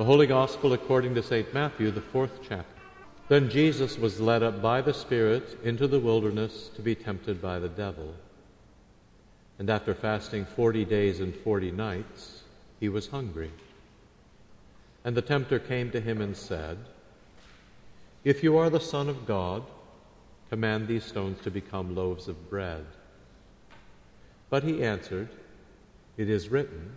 The Holy Gospel according to St. Matthew, the fourth chapter. Then Jesus was led up by the Spirit into the wilderness to be tempted by the devil. And after fasting forty days and forty nights, he was hungry. And the tempter came to him and said, If you are the Son of God, command these stones to become loaves of bread. But he answered, It is written,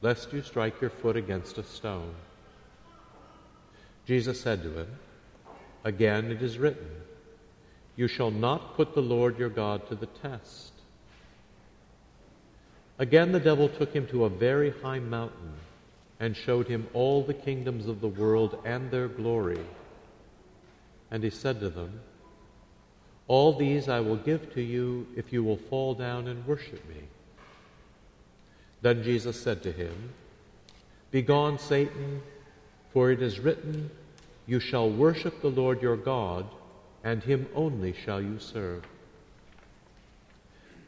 lest you strike your foot against a stone. Jesus said to him, Again it is written, You shall not put the Lord your God to the test. Again the devil took him to a very high mountain and showed him all the kingdoms of the world and their glory. And he said to them, All these I will give to you if you will fall down and worship me. Then Jesus said to him, Begone, Satan, for it is written, You shall worship the Lord your God, and him only shall you serve.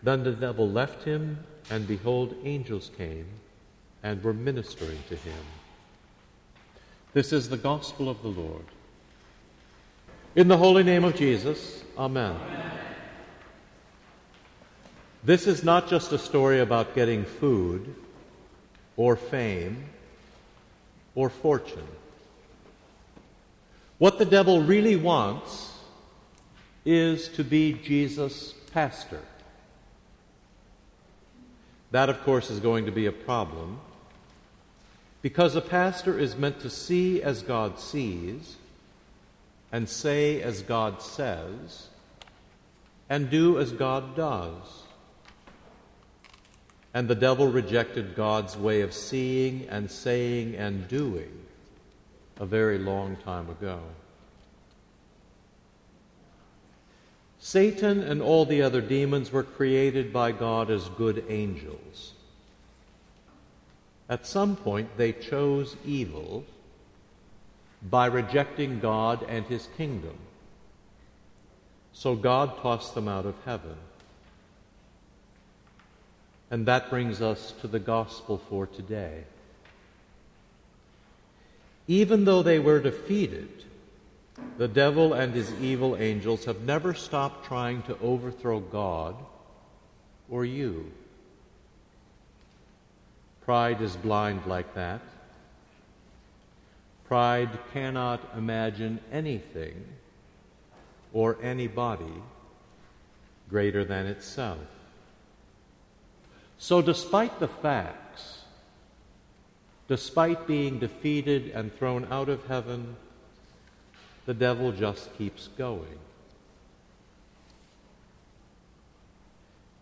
Then the devil left him, and behold, angels came and were ministering to him. This is the gospel of the Lord. In the holy name of Jesus, Amen. Amen. This is not just a story about getting food or fame or fortune. What the devil really wants is to be Jesus' pastor. That, of course, is going to be a problem because a pastor is meant to see as God sees and say as God says and do as God does. And the devil rejected God's way of seeing and saying and doing a very long time ago. Satan and all the other demons were created by God as good angels. At some point, they chose evil by rejecting God and his kingdom. So God tossed them out of heaven. And that brings us to the gospel for today. Even though they were defeated, the devil and his evil angels have never stopped trying to overthrow God or you. Pride is blind like that. Pride cannot imagine anything or anybody greater than itself. So, despite the facts, despite being defeated and thrown out of heaven, the devil just keeps going.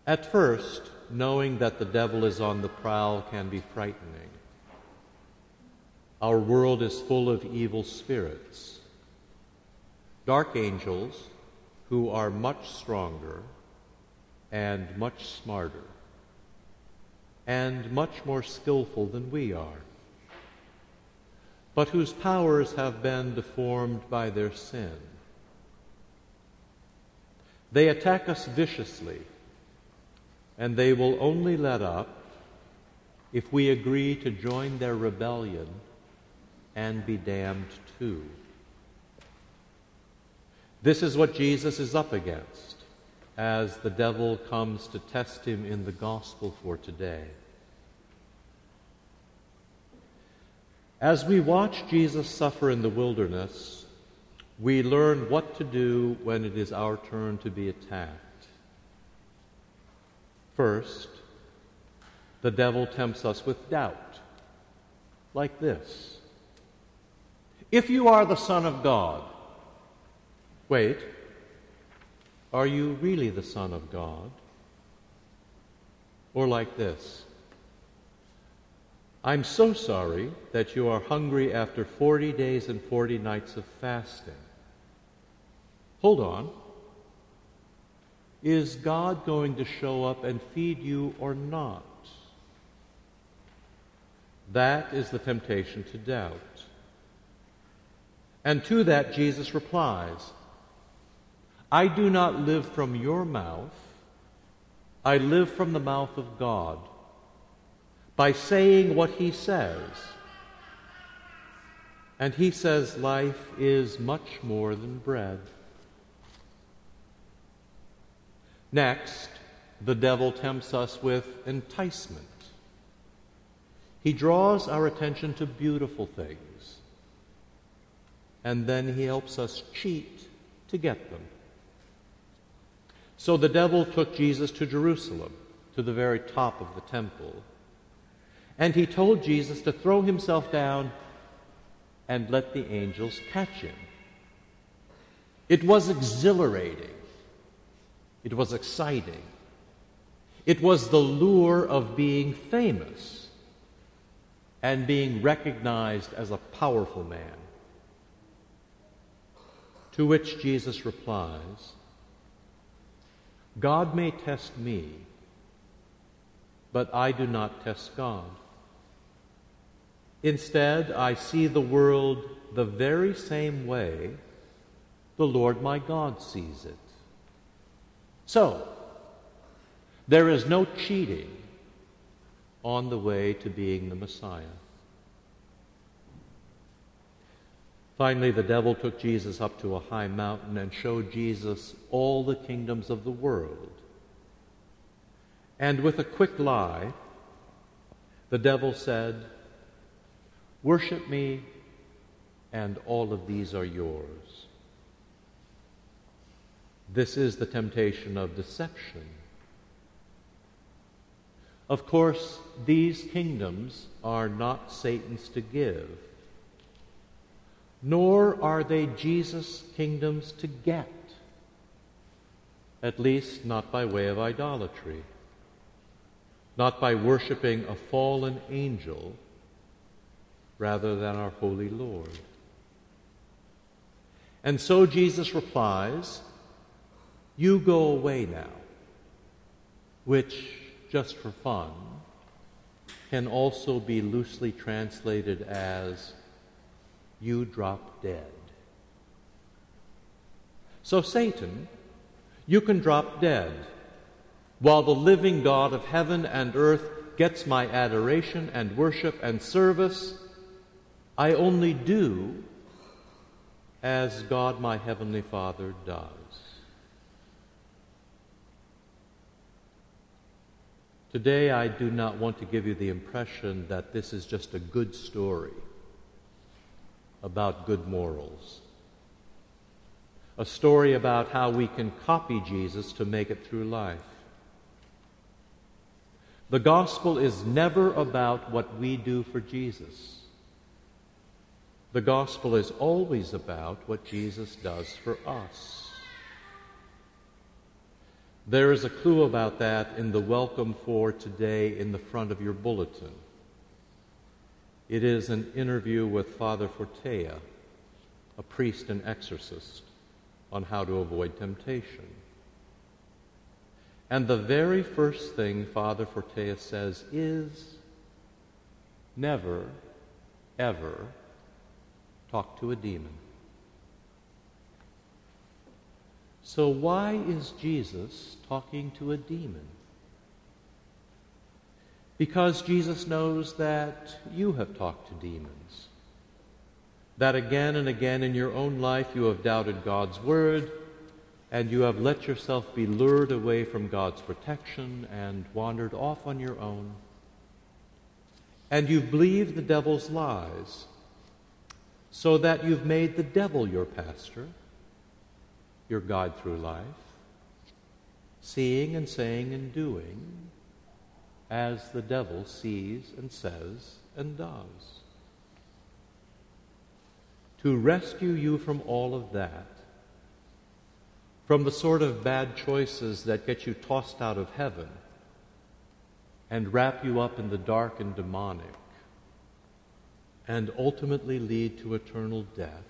At first, knowing that the devil is on the prowl can be frightening. Our world is full of evil spirits, dark angels who are much stronger and much smarter and much more skillful than we are, but whose powers have been deformed by their sin. They attack us viciously, and they will only let up if we agree to join their rebellion and be damned too. This is what Jesus is up against as the devil comes to test him in the gospel for today. As we watch Jesus suffer in the wilderness, we learn what to do when it is our turn to be attacked. First, the devil tempts us with doubt, like this If you are the Son of God, wait, are you really the Son of God? Or like this I'm so sorry that you are hungry after 40 days and 40 nights of fasting. Hold on. Is God going to show up and feed you or not? That is the temptation to doubt. And to that, Jesus replies I do not live from your mouth, I live from the mouth of God by saying what he says. And he says life is much more than bread. Next, the devil tempts us with enticement. He draws our attention to beautiful things, and then he helps us cheat to get them. So the devil took Jesus to Jerusalem, to the very top of the temple, and he told Jesus to throw himself down and let the angels catch him. It was exhilarating. It was exciting. It was the lure of being famous and being recognized as a powerful man. To which Jesus replies, God may test me, but I do not test God. Instead, I see the world the very same way the Lord my God sees it. So, there is no cheating on the way to being the Messiah. Finally, the devil took Jesus up to a high mountain and showed Jesus all the kingdoms of the world. And with a quick lie, the devil said, Worship me, and all of these are yours. This is the temptation of deception. Of course, these kingdoms are not Satan's to give, nor are they Jesus' kingdoms to get, at least not by way of idolatry, not by worshiping a fallen angel rather than our holy Lord. And so Jesus replies, You go away now, which, just for fun, can also be loosely translated as, You drop dead. So, Satan, you can drop dead, while the living God of heaven and earth gets my adoration and worship and service I only do as God my Heavenly Father does. Today, I do not want to give you the impression that this is just a good story about good morals. A story about how we can copy Jesus to make it through life. The gospel is never about what we do for Jesus. The gospel is always about what Jesus does for us. There is a clue about that in the welcome for today in the front of your bulletin. It is an interview with Father Fortea, a priest and exorcist, on how to avoid temptation. And the very first thing Father Fortea says is never, ever talk to a demon. So, why is Jesus talking to a demon? Because Jesus knows that you have talked to demons. That again and again in your own life you have doubted God's word and you have let yourself be lured away from God's protection and wandered off on your own. And you've believed the devil's lies so that you've made the devil your pastor, your guide through life, seeing and saying and doing as the devil sees and says and does. To rescue you from all of that, from the sort of bad choices that get you tossed out of heaven and wrap you up in the dark and demonic, and ultimately lead to eternal death.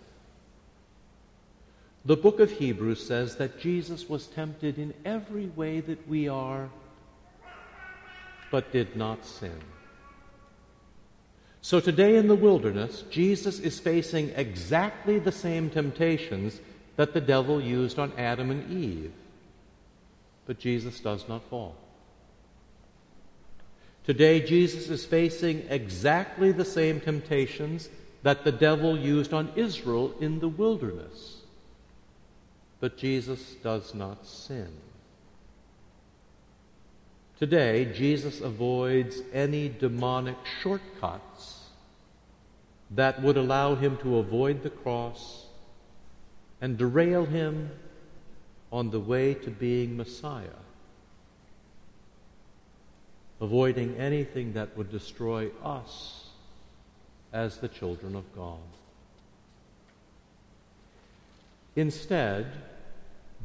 The book of Hebrews says that Jesus was tempted in every way that we are, but did not sin. So today in the wilderness, Jesus is facing exactly the same temptations that the devil used on Adam and Eve. But Jesus does not fall. Today, Jesus is facing exactly the same temptations that the devil used on Israel in the wilderness. But Jesus does not sin. Today, Jesus avoids any demonic shortcuts that would allow him to avoid the cross and derail him on the way to being Messiah avoiding anything that would destroy us as the children of God. Instead,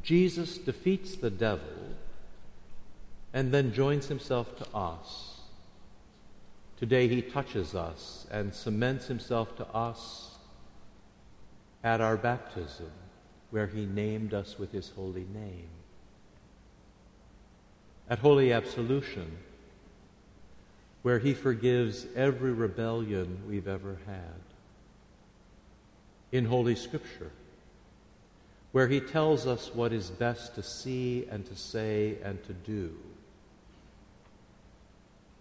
Jesus defeats the devil and then joins himself to us. Today, he touches us and cements himself to us at our baptism, where he named us with his holy name. At Holy Absolution, where He forgives every rebellion we've ever had. In Holy Scripture, where He tells us what is best to see and to say and to do.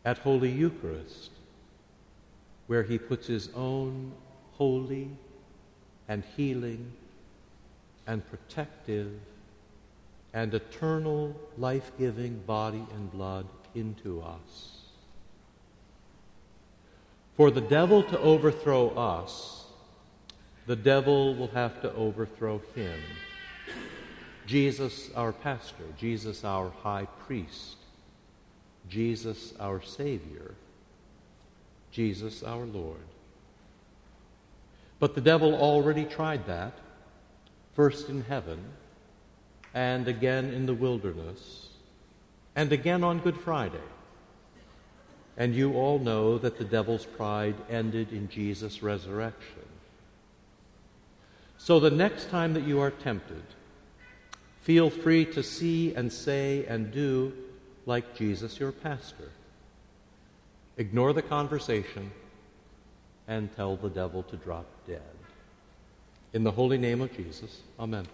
At Holy Eucharist, where He puts His own holy and healing and protective and eternal life giving body and blood into us. For the devil to overthrow us, the devil will have to overthrow him. Jesus, our pastor, Jesus, our high priest, Jesus, our Savior, Jesus, our Lord. But the devil already tried that, first in heaven, and again in the wilderness, and again on Good Friday. And you all know that the devil's pride ended in Jesus' resurrection. So the next time that you are tempted, feel free to see and say and do like Jesus, your pastor. Ignore the conversation and tell the devil to drop dead. In the holy name of Jesus, amen.